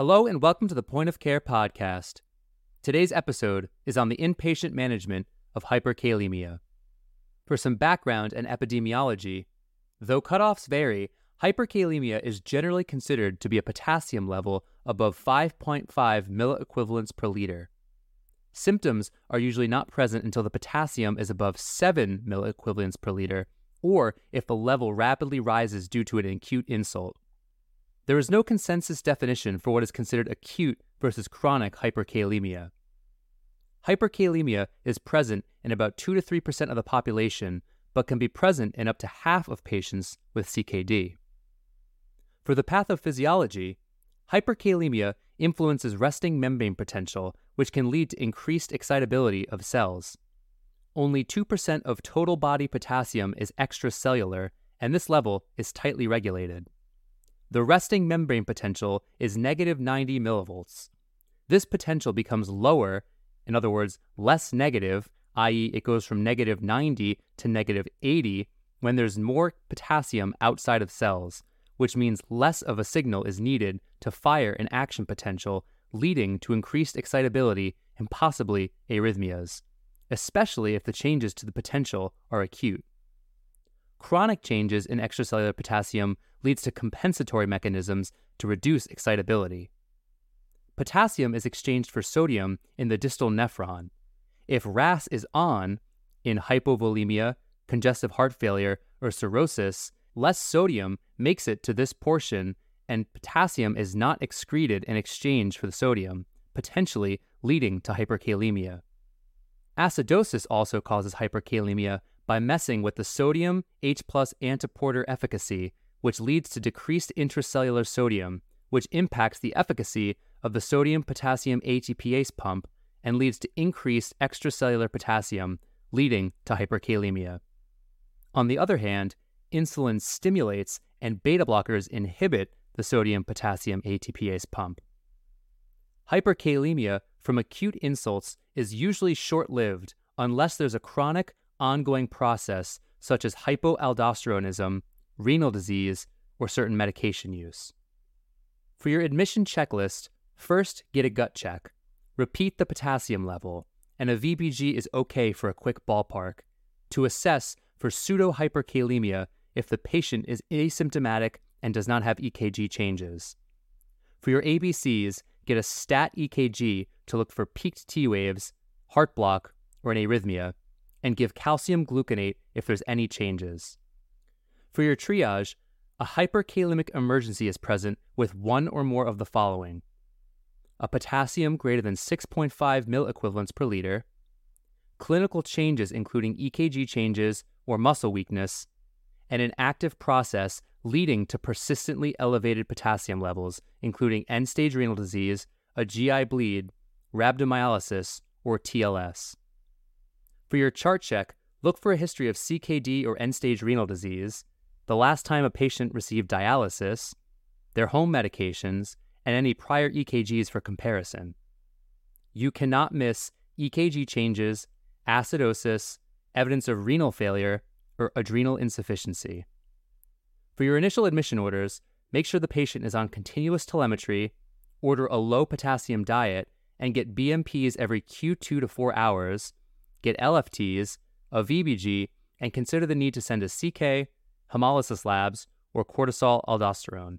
Hello and welcome to the Point of Care podcast. Today's episode is on the inpatient management of hyperkalemia. For some background and epidemiology, though cutoffs vary, hyperkalemia is generally considered to be a potassium level above 5.5 milliequivalents per liter. Symptoms are usually not present until the potassium is above 7 milliequivalents per liter, or if the level rapidly rises due to an acute insult. There is no consensus definition for what is considered acute versus chronic hyperkalemia. Hyperkalemia is present in about 2 to 3% of the population, but can be present in up to half of patients with CKD. For the pathophysiology, hyperkalemia influences resting membrane potential, which can lead to increased excitability of cells. Only 2% of total body potassium is extracellular, and this level is tightly regulated. The resting membrane potential is negative 90 millivolts. This potential becomes lower, in other words, less negative, i.e., it goes from negative 90 to negative 80 when there's more potassium outside of cells, which means less of a signal is needed to fire an action potential, leading to increased excitability and possibly arrhythmias, especially if the changes to the potential are acute. Chronic changes in extracellular potassium leads to compensatory mechanisms to reduce excitability. Potassium is exchanged for sodium in the distal nephron. If RAS is on in hypovolemia, congestive heart failure, or cirrhosis, less sodium makes it to this portion and potassium is not excreted in exchange for the sodium, potentially leading to hyperkalemia. Acidosis also causes hyperkalemia by messing with the sodium H plus antiporter efficacy, which leads to decreased intracellular sodium, which impacts the efficacy of the sodium potassium ATPase pump and leads to increased extracellular potassium, leading to hyperkalemia. On the other hand, insulin stimulates and beta blockers inhibit the sodium potassium ATPase pump. Hyperkalemia from acute insults is usually short lived unless there's a chronic, ongoing process such as hypoaldosteronism, renal disease, or certain medication use. For your admission checklist, first get a gut check, repeat the potassium level, and a VBG is okay for a quick ballpark to assess for pseudo hyperkalemia if the patient is asymptomatic and does not have EKG changes. For your ABCs, get a stat EKG to look for peaked T waves, heart block, or an arrhythmia, and give calcium gluconate if there's any changes. For your triage, a hyperkalemic emergency is present with one or more of the following a potassium greater than 6.5 milliequivalents per liter, clinical changes including EKG changes or muscle weakness, and an active process leading to persistently elevated potassium levels, including end stage renal disease, a GI bleed, rhabdomyolysis, or TLS. For your chart check, look for a history of CKD or end stage renal disease, the last time a patient received dialysis, their home medications, and any prior EKGs for comparison. You cannot miss EKG changes, acidosis, evidence of renal failure, or adrenal insufficiency. For your initial admission orders, make sure the patient is on continuous telemetry, order a low potassium diet, and get BMPs every Q2 to 4 hours, get LFTs, a VBG, and consider the need to send a CK, hemolysis labs, or cortisol aldosterone.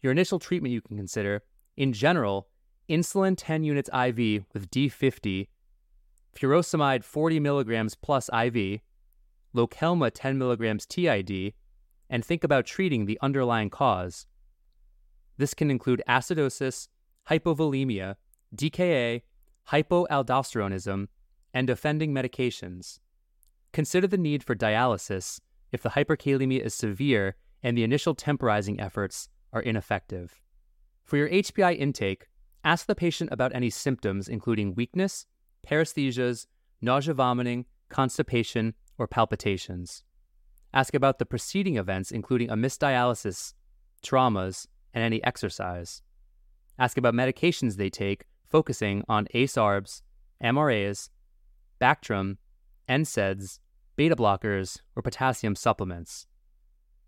Your initial treatment you can consider, in general, insulin 10 units IV with D50, furosemide 40 milligrams plus IV, Lokelma 10 milligrams TID, and think about treating the underlying cause. This can include acidosis, hypovolemia, DKA, hypoaldosteronism, and offending medications. Consider the need for dialysis if the hyperkalemia is severe and the initial temporizing efforts are ineffective. For your HPI intake, ask the patient about any symptoms including weakness, paresthesias, nausea vomiting, constipation, or palpitations. Ask about the preceding events, including a missed dialysis, traumas, and any exercise. Ask about medications they take, focusing on ACE-ARBs, MRAs, Bactrim, NSAIDs, beta blockers, or potassium supplements.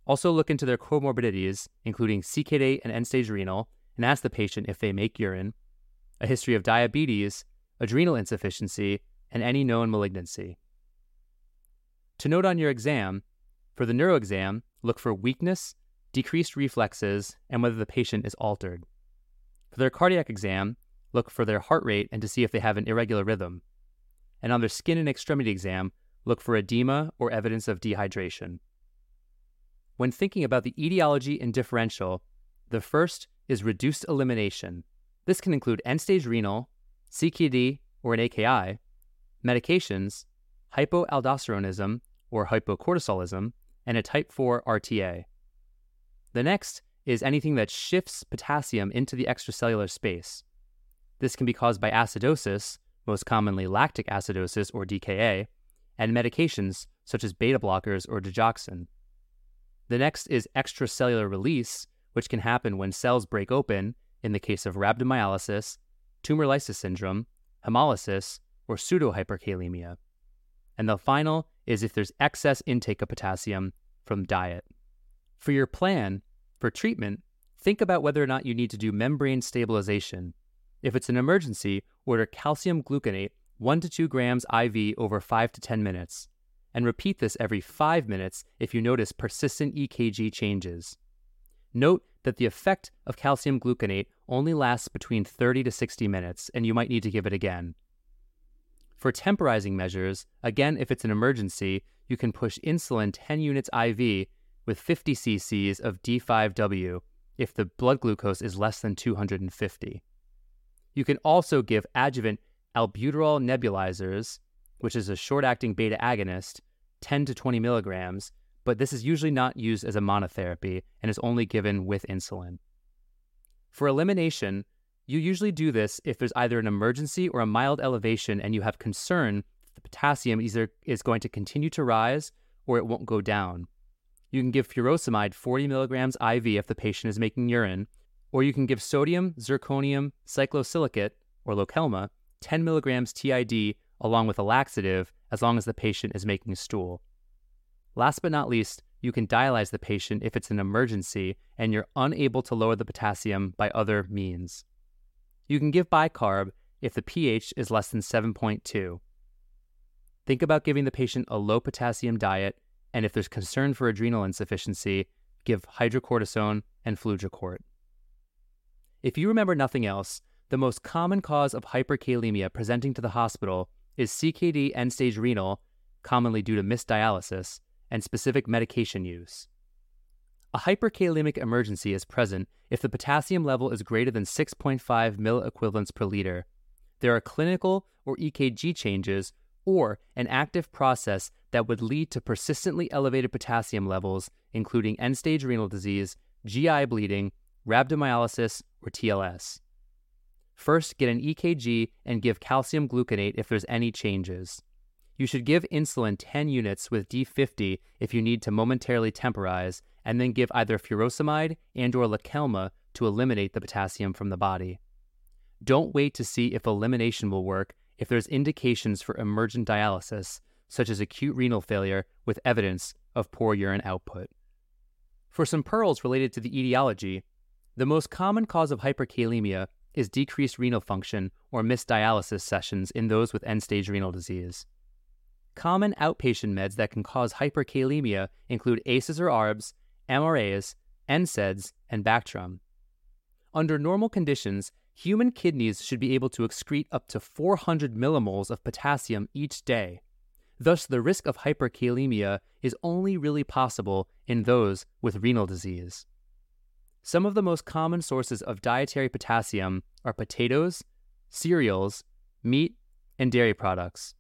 Also look into their comorbidities, including CKD and end-stage renal, and ask the patient if they make urine, a history of diabetes, adrenal insufficiency, and any known malignancy. To note on your exam, for the neuro exam, look for weakness, decreased reflexes, and whether the patient is altered. For their cardiac exam, look for their heart rate and to see if they have an irregular rhythm. And on their skin and extremity exam, look for edema or evidence of dehydration. When thinking about the etiology and differential, the first is reduced elimination. This can include end stage renal, CKD or an AKI, medications, hypoaldosteronism or hypocortisolism, and a type 4 RTA. The next is anything that shifts potassium into the extracellular space. This can be caused by acidosis, most commonly lactic acidosis or DKA, and medications such as beta blockers or digoxin. The next is extracellular release, which can happen when cells break open in the case of rhabdomyolysis, tumor lysis syndrome, hemolysis, or pseudohyperkalemia. And the final is if there's excess intake of potassium from diet. For your plan for treatment, think about whether or not you need to do membrane stabilization. If it's an emergency, order calcium gluconate 1 to 2 grams IV over 5 to 10 minutes, and repeat this every 5 minutes if you notice persistent EKG changes. Note that the effect of calcium gluconate only lasts between 30 to 60 minutes, and you might need to give it again. For temporizing measures, again, if it's an emergency, you can push insulin 10 units IV with 50 cc's of D5W if the blood glucose is less than 250. You can also give adjuvant albuterol nebulizers, which is a short acting beta agonist, 10 to 20 milligrams, but this is usually not used as a monotherapy and is only given with insulin. For elimination, you usually do this if there's either an emergency or a mild elevation and you have concern that the potassium either is going to continue to rise or it won't go down. You can give furosemide 40 milligrams IV if the patient is making urine, or you can give sodium, zirconium, cyclosilicate, or Lokelma 10 milligrams TID along with a laxative as long as the patient is making stool. Last but not least, you can dialyze the patient if it's an emergency and you're unable to lower the potassium by other means. You can give bicarb if the pH is less than 7.2. Think about giving the patient a low potassium diet, and if there's concern for adrenal insufficiency, give hydrocortisone and fludrocorte. If you remember nothing else, the most common cause of hyperkalemia presenting to the hospital is CKD end stage renal, commonly due to missed dialysis, and specific medication use. A hyperkalemic emergency is present if the potassium level is greater than 6.5 milliequivalents per liter. There are clinical or EKG changes or an active process that would lead to persistently elevated potassium levels, including end stage renal disease, GI bleeding, rhabdomyolysis, or TLS. First, get an EKG and give calcium gluconate if there's any changes. You should give insulin 10 units with D50 if you need to momentarily temporize, and then give either furosemide and or Lokelma to eliminate the potassium from the body. Don't wait to see if elimination will work if there's indications for emergent dialysis, such as acute renal failure with evidence of poor urine output. For some pearls related to the etiology, the most common cause of hyperkalemia is decreased renal function or missed dialysis sessions in those with end stage renal disease. Common outpatient meds that can cause hyperkalemia include ACEs or ARBs, MRAs, NSAIDs, and Bactrim. Under normal conditions, human kidneys should be able to excrete up to 400 millimoles of potassium each day. Thus, the risk of hyperkalemia is only really possible in those with renal disease. Some of the most common sources of dietary potassium are potatoes, cereals, meat, and dairy products.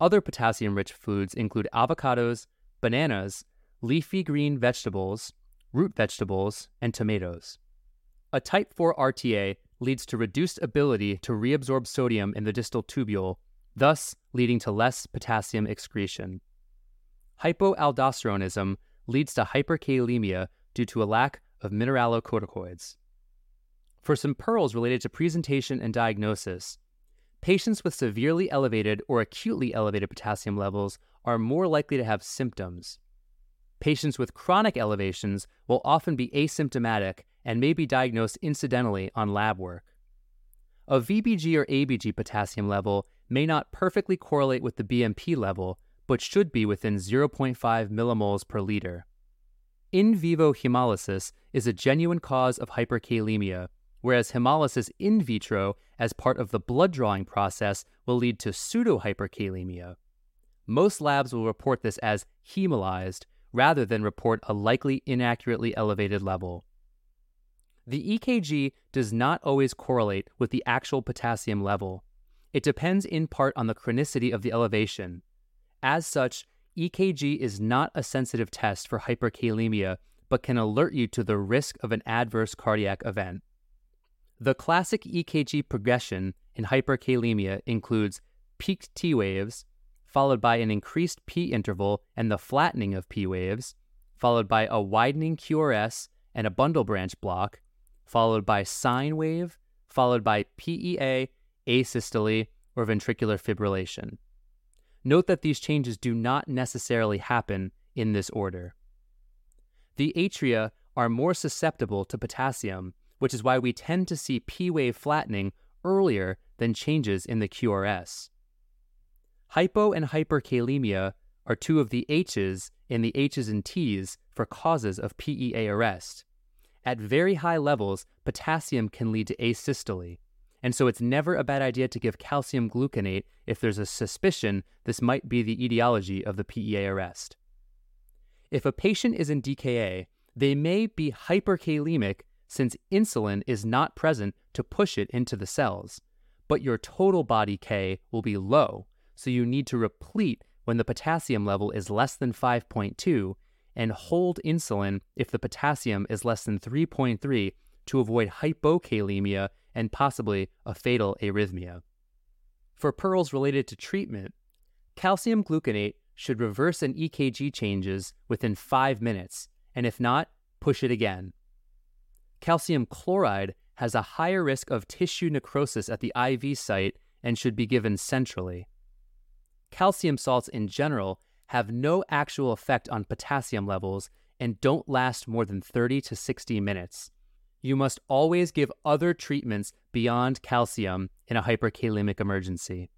Other potassium rich foods include avocados, bananas, leafy green vegetables, root vegetables, and tomatoes. A type 4 RTA leads to reduced ability to reabsorb sodium in the distal tubule, thus leading to less potassium excretion. Hypoaldosteronism leads to hyperkalemia due to a lack of mineralocorticoids. For some pearls related to presentation and diagnosis, Patients with severely elevated or acutely elevated potassium levels are more likely to have symptoms. Patients with chronic elevations will often be asymptomatic and may be diagnosed incidentally on lab work. A VBG or ABG potassium level may not perfectly correlate with the BMP level, but should be within 0.5 millimoles per liter. In vivo hemolysis is a genuine cause of hyperkalemia, whereas hemolysis in vitro as part of the blood drawing process will lead to pseudohyperkalemia. Most labs will report this as hemolyzed rather than report a likely inaccurately elevated level. The EKG does not always correlate with the actual potassium level. It depends in part on the chronicity of the elevation. As such, EKG is not a sensitive test for hyperkalemia, but can alert you to the risk of an adverse cardiac event. The classic EKG progression in hyperkalemia includes peaked T waves, followed by an increased P interval and the flattening of P waves, followed by a widening QRS and a bundle branch block, followed by sine wave, followed by PEA, asystole, or ventricular fibrillation. Note that these changes do not necessarily happen in this order. The atria are more susceptible to potassium, which is why we tend to see P wave flattening earlier than changes in the QRS. Hypo and hyperkalemia are two of the H's in the H's and T's for causes of PEA arrest. At very high levels, potassium can lead to asystole, and so it's never a bad idea to give calcium gluconate if there's a suspicion this might be the etiology of the PEA arrest. If a patient is in DKA, they may be hyperkalemic since insulin is not present to push it into the cells, but your total body K will be low, so you need to replete when the potassium level is less than 5.2 and hold insulin if the potassium is less than 3.3 to avoid hypokalemia and possibly a fatal arrhythmia. For pearls related to treatment, calcium gluconate should reverse an EKG changes within 5 minutes, and if not, push it again. Calcium chloride has a higher risk of tissue necrosis at the IV site and should be given centrally. Calcium salts in general have no actual effect on potassium levels and don't last more than 30 to 60 minutes. You must always give other treatments beyond calcium in a hyperkalemic emergency.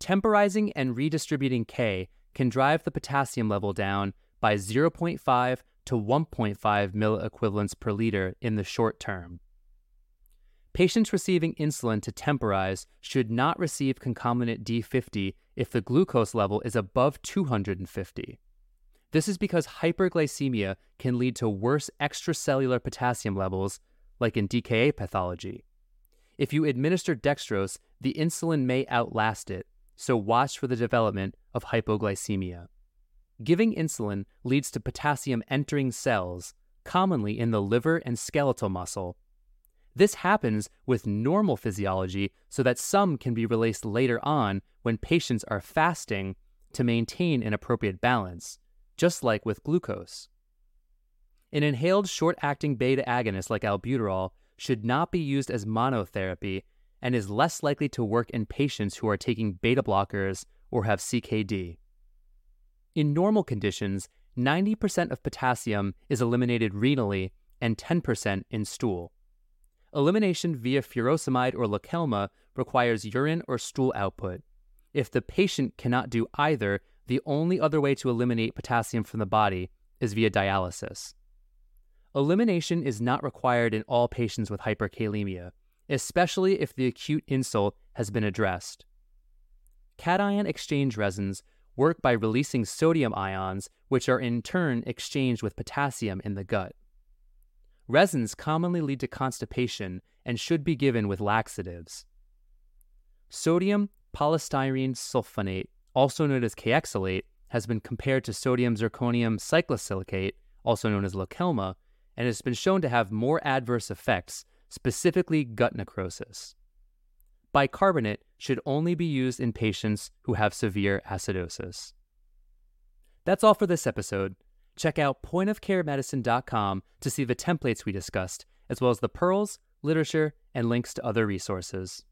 Temporizing and redistributing K can drive the potassium level down by 0.5 to 1.5 milliequivalents per liter in the short term. Patients receiving insulin to temporize should not receive concomitant D50 if the glucose level is above 250. This is because hyperglycemia can lead to worse extracellular potassium levels, like in DKA pathology. If you administer dextrose, the insulin may outlast it, so watch for the development of hypoglycemia. Giving insulin leads to potassium entering cells, commonly in the liver and skeletal muscle, this happens with normal physiology so that some can be released later on when patients are fasting to maintain an appropriate balance, just like with glucose. An inhaled short acting beta agonist like albuterol should not be used as monotherapy and is less likely to work in patients who are taking beta blockers or have CKD. In normal conditions, 90% of potassium is eliminated renally and 10% in stool. Elimination via furosemide or Lokelma requires urine or stool output. If the patient cannot do either, the only other way to eliminate potassium from the body is via dialysis. Elimination is not required in all patients with hyperkalemia, especially if the acute insult has been addressed. Cation exchange resins work by releasing sodium ions, which are in turn exchanged with potassium in the gut. Resins commonly lead to constipation and should be given with laxatives. Sodium polystyrene sulfonate, also known as Kayexalate, has been compared to sodium zirconium cyclosilicate, also known as Lokelma, and has been shown to have more adverse effects, specifically gut necrosis. Bicarbonate should only be used in patients who have severe acidosis. That's all for this episode. Check out pointofcaremedicine.com to see the templates we discussed, as well as the pearls, literature, and links to other resources.